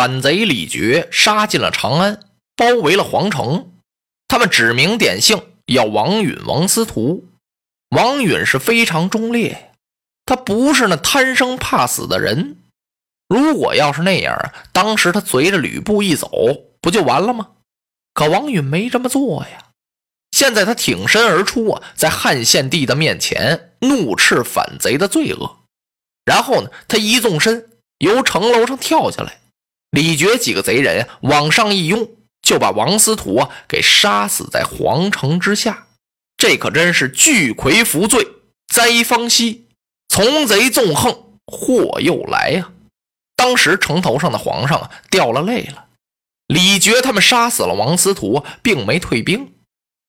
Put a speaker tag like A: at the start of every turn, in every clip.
A: 反贼李傕杀进了长安，包围了皇城。他们指名点姓要王允、王司徒。王允是非常忠烈，他不是那贪生怕死的人。如果要是那样，当时他随着吕布一走，不就完了吗？可王允没这么做呀。现在他挺身而出啊，在汉献帝的面前怒斥反贼的罪恶。然后呢，他一纵身由城楼上跳下来。李傕几个贼人呀，往上一拥，就把王司徒啊给杀死在皇城之下。这可真是巨魁伏罪，灾方息，从贼纵横，祸又来呀！当时城头上的皇上啊掉了泪了。李傕他们杀死了王司徒，并没退兵。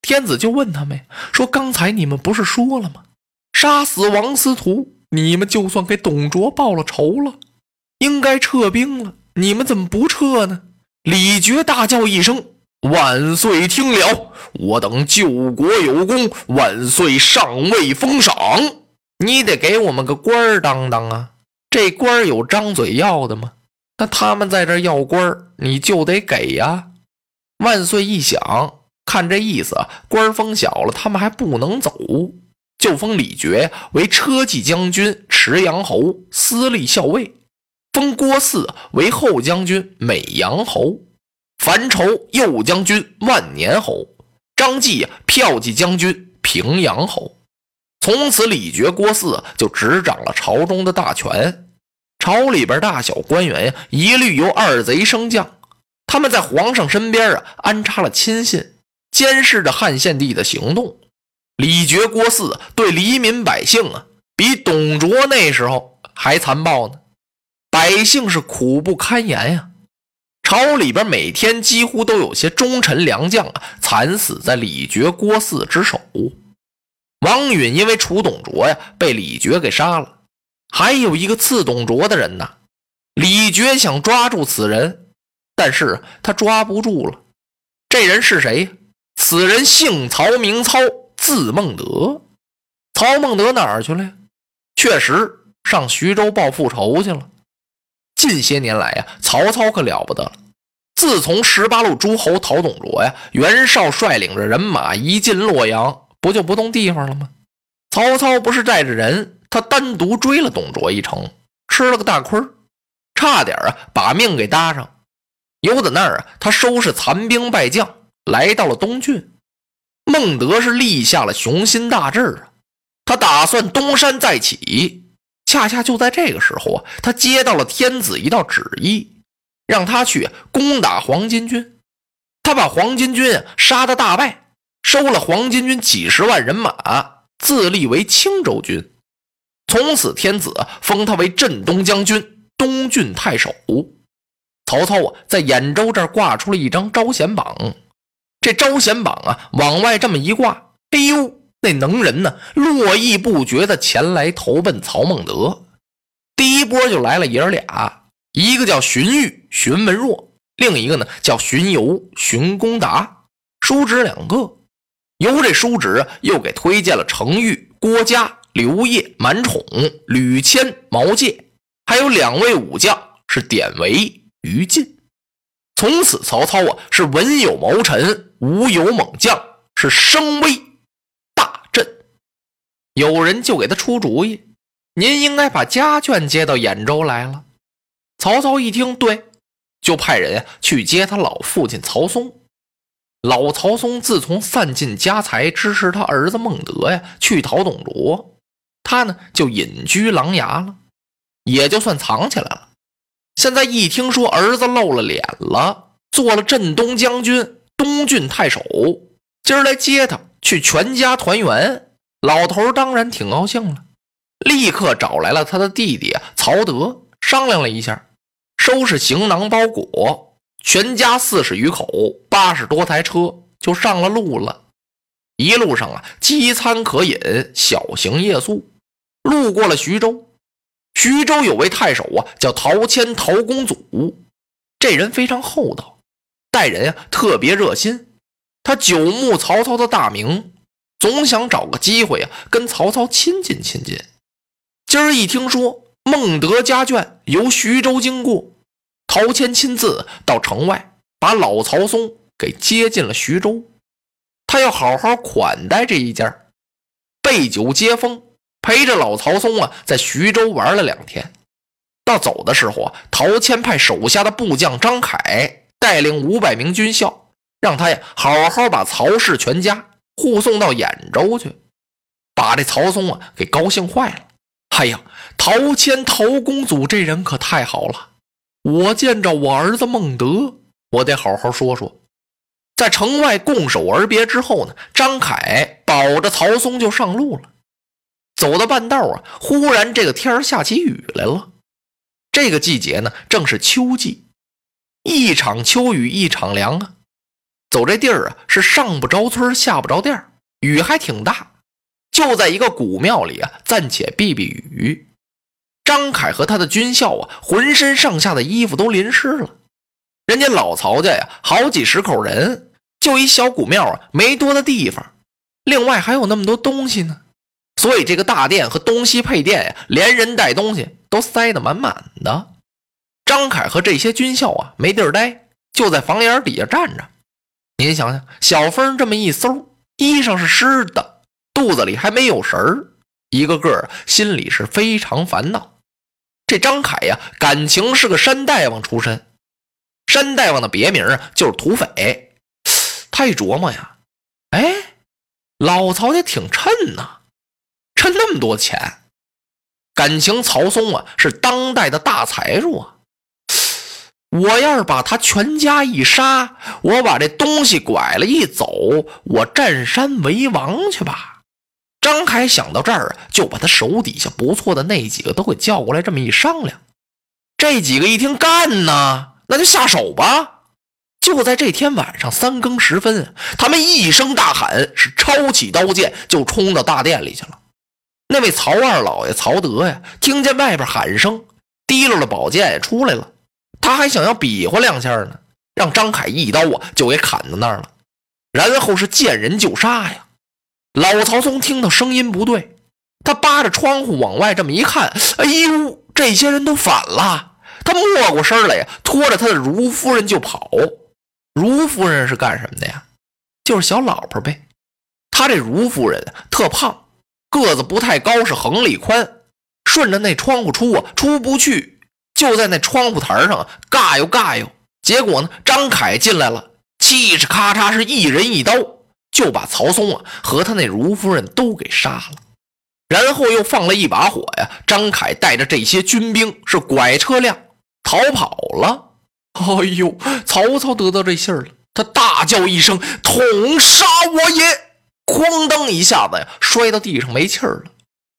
A: 天子就问他们说：“刚才你们不是说了吗？杀死王司徒，你们就算给董卓报了仇了，应该撤兵了。”你们怎么不撤呢？李傕大叫一声：“万岁！听了，我等救国有功，万岁尚未封赏，你得给我们个官儿当当啊！这官儿有张嘴要的吗？那他们在这要官儿，你就得给呀！”万岁一想，看这意思，官封小了，他们还不能走，就封李傕为车骑将军、池阳侯、司隶校尉。封郭汜为后将军、美阳侯，樊稠右将军、万年侯，张继骠骑将军、平阳侯。从此，李傕、郭汜就执掌了朝中的大权。朝里边大小官员呀，一律由二贼升降。他们在皇上身边啊，安插了亲信，监视着汉献帝的行动。李傕、郭汜对黎民百姓啊，比董卓那时候还残暴呢。百姓是苦不堪言呀，朝里边每天几乎都有些忠臣良将啊惨死在李傕、郭汜之手。王允因为除董卓呀，被李傕给杀了。还有一个刺董卓的人呢，李傕想抓住此人，但是他抓不住了。这人是谁呀？此人姓曹，名操，字孟德。曹孟德哪儿去了呀？确实上徐州报复仇去了。近些年来呀，曹操可了不得了。自从十八路诸侯讨董卓呀，袁绍率领着人马一进洛阳，不就不动地方了吗？曹操不是带着人，他单独追了董卓一程，吃了个大亏差点啊把命给搭上。由在那儿啊，他收拾残兵败将，来到了东郡。孟德是立下了雄心大志啊，他打算东山再起。恰恰就在这个时候啊，他接到了天子一道旨意，让他去攻打黄巾军。他把黄巾军杀得大败，收了黄巾军几十万人马，自立为青州军。从此，天子封他为镇东将军、东郡太守。曹操啊，在兖州这儿挂出了一张招贤榜。这招贤榜啊，往外这么一挂，哎呦！那能人呢，络绎不绝的前来投奔曹孟德。第一波就来了爷儿俩，一个叫荀彧、荀文若，另一个呢叫荀攸、荀公达，叔侄两个。由这叔侄又给推荐了程昱、郭嘉、刘烨、满宠、吕谦、毛玠，还有两位武将是典韦、于禁。从此，曹操啊是文有谋臣，武有猛将，是声威。有人就给他出主意：“您应该把家眷接到兖州来了。”曹操一听，对，就派人呀去接他老父亲曹嵩。老曹嵩自从散尽家财支持他儿子孟德呀去讨董卓，他呢就隐居琅琊了，也就算藏起来了。现在一听说儿子露了脸了，做了镇东将军，东郡太守，今儿来接他去全家团圆。老头当然挺高兴了，立刻找来了他的弟弟曹德，商量了一下，收拾行囊包裹，全家四十余口，八十多台车就上了路了。一路上啊，饥餐渴饮，小行夜宿，路过了徐州。徐州有位太守啊，叫陶谦，陶公祖。这人非常厚道，待人呀特别热心。他久慕曹操的大名，总想找个机会呀跟曹操亲近亲近。今儿一听说孟德家眷由徐州经过，陶谦亲自到城外把老曹松给接进了徐州。他要好好款待这一家，备酒接风。陪着老曹松啊，在徐州玩了两天。到走的时候啊，陶谦派手下的部将张凯带领五百名军校，让他呀好好把曹氏全家护送到兖州去，把这曹松啊给高兴坏了。哎呀，陶谦陶公祖这人可太好了！我见着我儿子孟德，我得好好说说。在城外拱手而别之后呢，张凯保着曹松就上路了。走到半道啊，忽然这个天下起雨来了。这个季节呢，正是秋季，一场秋雨一场凉啊。走这地儿啊，是上不着村下不着店雨还挺大。就在一个古庙里啊，暂且避避雨。张凯和他的军校啊，浑身上下的衣服都淋湿了。人家老曹家呀，好几十口人，就一小古庙啊，没多的地方。另外还有那么多东西呢。所以这个大殿和东西配殿呀，连人带东西都塞得满满的。张凯和这些军校啊，没地儿待，就在房檐底下站着。您想想，小风这么一搜，衣裳是湿的，肚子里还没有食儿，一个个心里是非常烦恼。这张凯呀，感情是个山大王出身，山大王的别名啊就是土匪。他一琢磨呀，哎，老曹家挺趁呐。趁那么多钱，感情曹松啊是当代的大财主啊！我要是把他全家一杀，我把这东西拐了一走，我占山为王去吧！张凯想到这儿啊，就把他手底下不错的那几个都给叫过来，这么一商量，这几个一听干呢，那就下手吧！就在这天晚上三更时分，他们一声大喊，是抄起刀剑就冲到大殿里去了。那位曹二老爷曹德呀，听见外边喊声，提溜了宝剑也出来了。他还想要比划两下呢，让张凯一刀啊就给砍到那儿了。然后是见人就杀呀。老曹松听到声音不对，他扒着窗户往外这么一看，哎呦，这些人都反了。他没过身来呀，拖着他的如夫人就跑。如夫人是干什么的呀？就是小老婆呗。他这如夫人特胖。个子不太高，是横里宽，顺着那窗户出啊，出不去，就在那窗户台上嘎悠嘎悠。结果呢，张凯进来了，气势咔嚓是一人一刀，就把曹松啊和他那如夫人都给杀了，然后又放了一把火呀。张凯带着这些军兵是拐车辆逃跑了。哎呦，曹操得到这信儿了，他大叫一声：“统杀我也！”哐当一下子呀，摔到地上没气儿了。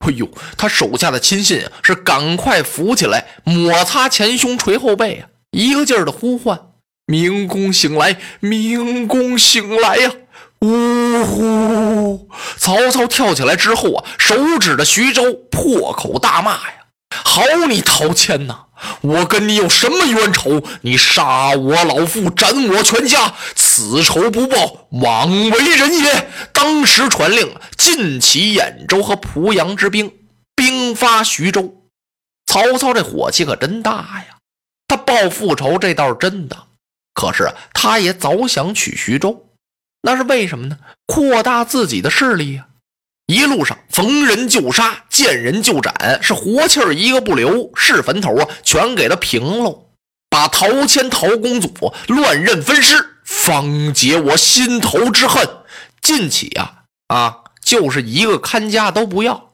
A: 哎呦，他手下的亲信啊，是赶快扶起来，摩擦前胸捶后背啊，一个劲儿的呼唤：“明公醒来，明公醒来呀！”呜呼！曹操跳起来之后啊，手指着徐州，破口大骂呀：“好你陶谦呐！”我跟你有什么冤仇？你杀我老父，斩我全家，此仇不报，枉为人也。当时传令，尽起兖州和濮阳之兵，兵发徐州。曹操这火气可真大呀！他报复仇，这倒是真的。可是他也早想取徐州，那是为什么呢？扩大自己的势力呀。一路上逢人就杀，见人就斩，是活气儿一个不留，是坟头啊，全给他平喽。把陶谦、陶公祖乱刃分尸，方解我心头之恨。近起啊啊，就是一个看家都不要。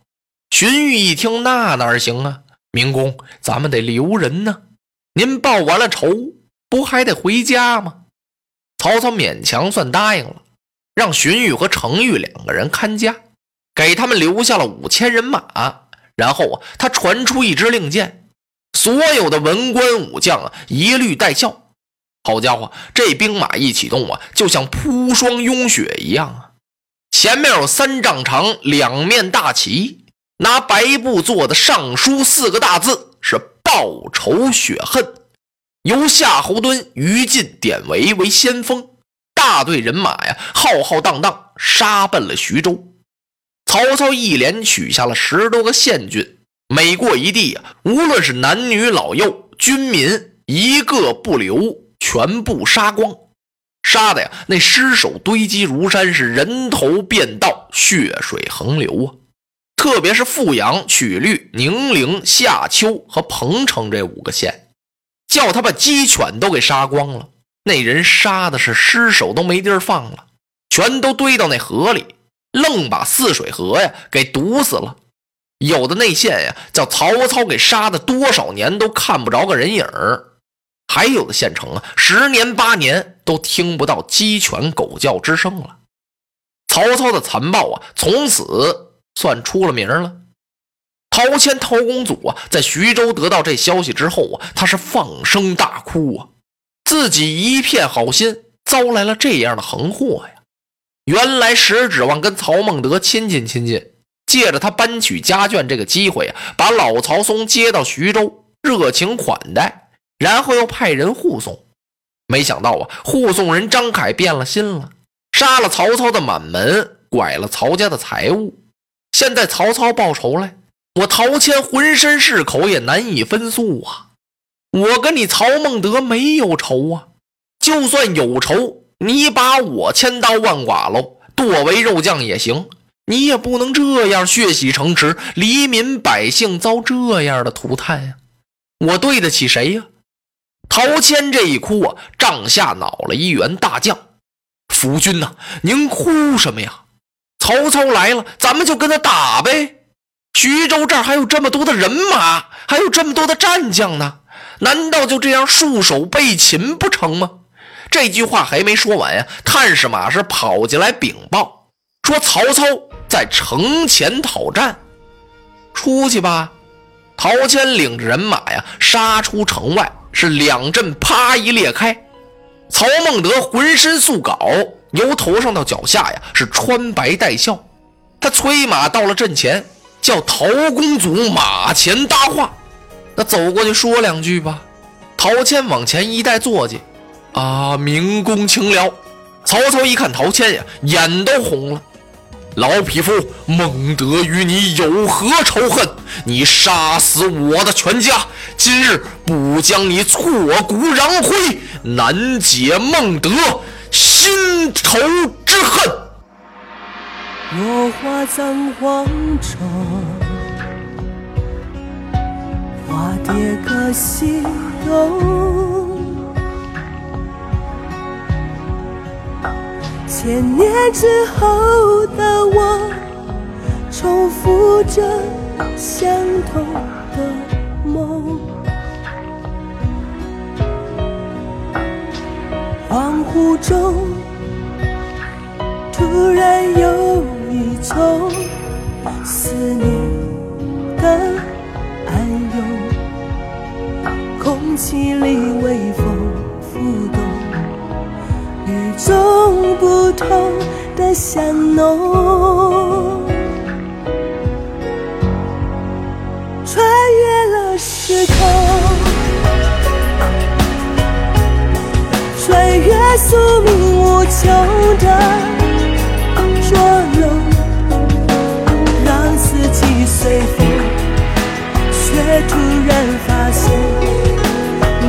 A: 荀彧一听，那哪行啊？明公，咱们得留人呢。您报完了仇，不还得回家吗？曹操勉强算答应了，让荀彧和程昱两个人看家，给他们留下了五千人马。然后啊，他传出一支令箭，所有的文官武将啊，一律带孝。好家伙，这兵马一启动啊，就像铺霜拥雪一样啊！前面有三丈长两面大旗，拿白布做的上书四个大字是“报仇雪恨”。由夏侯惇、于禁、典韦为先锋，大队人马呀，浩浩荡荡杀奔了徐州。曹操一连取下了十多个县郡，每过一地呀，无论是男女老幼、军民，一个不留。全部杀光，杀的呀！那尸首堆积如山，是人头遍道，血水横流啊！特别是富阳、曲率、宁陵、夏丘和彭城这五个县，叫他把鸡犬都给杀光了。那人杀的是尸首都没地儿放了，全都堆到那河里，愣把泗水河呀给堵死了。有的内县呀，叫曹操给杀的，多少年都看不着个人影儿。还有的县城啊，十年八年都听不到鸡犬狗叫之声了。曹操的残暴啊，从此算出了名了。陶谦陶公祖啊，在徐州得到这消息之后啊，他是放声大哭啊，自己一片好心，遭来了这样的横祸呀。原来实指望跟曹孟德亲近亲近，借着他搬取家眷这个机会啊，把老曹嵩接到徐州，热情款待。然后又派人护送，没想到啊，护送人张凯变了心了，杀了曹操的满门，拐了曹家的财物。现在曹操报仇来，我陶谦浑身是口也难以分诉啊！我跟你曹孟德没有仇啊，就算有仇，你把我千刀万剐喽，剁为肉酱也行，你也不能这样血洗城池，黎民百姓遭这样的涂炭呀！我对得起谁呀？陶谦这一哭啊，帐下恼了一员大将：“夫君呐，您哭什么呀？曹操来了，咱们就跟他打呗。徐州这儿还有这么多的人马，还有这么多的战将呢，难道就这样束手被擒不成吗？”这句话还没说完呀，探视马是跑进来禀报说：“曹操在城前讨战，出去吧。”陶谦领着人马呀，杀出城外。是两阵啪一裂开，曹孟德浑身素稿，由头上到脚下呀是穿白带孝。他催马到了阵前，叫陶公祖马前搭话。那走过去说两句吧。陶谦往前一带坐骑，啊，明公请了。曹操一看陶谦呀，眼都红了。老匹夫，孟德与你有何仇恨？你杀死我的全家，今日不将你挫骨扬灰，难解孟德心头之恨。
B: 落花葬黄冢，花蝶各西东。千年之后的我，重复着相同的梦。恍惚中，突然有一种思念的暗涌，空气里香浓，穿越了时空，穿越宿命无穷的捉弄，让四季随风，却突然发现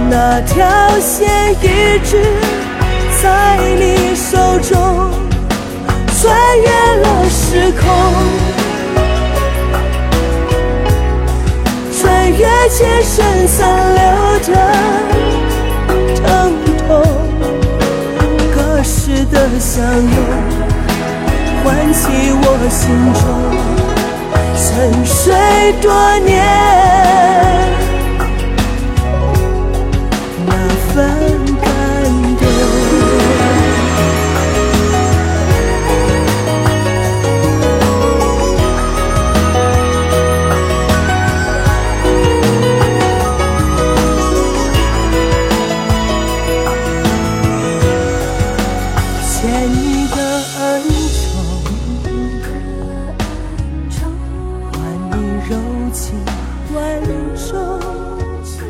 B: 那条线一直。在你手中，穿越了时空，穿越千生残留的疼痛，隔世的相拥，唤起我心中沉睡多年。万种情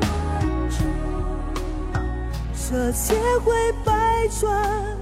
B: 万种说千回百转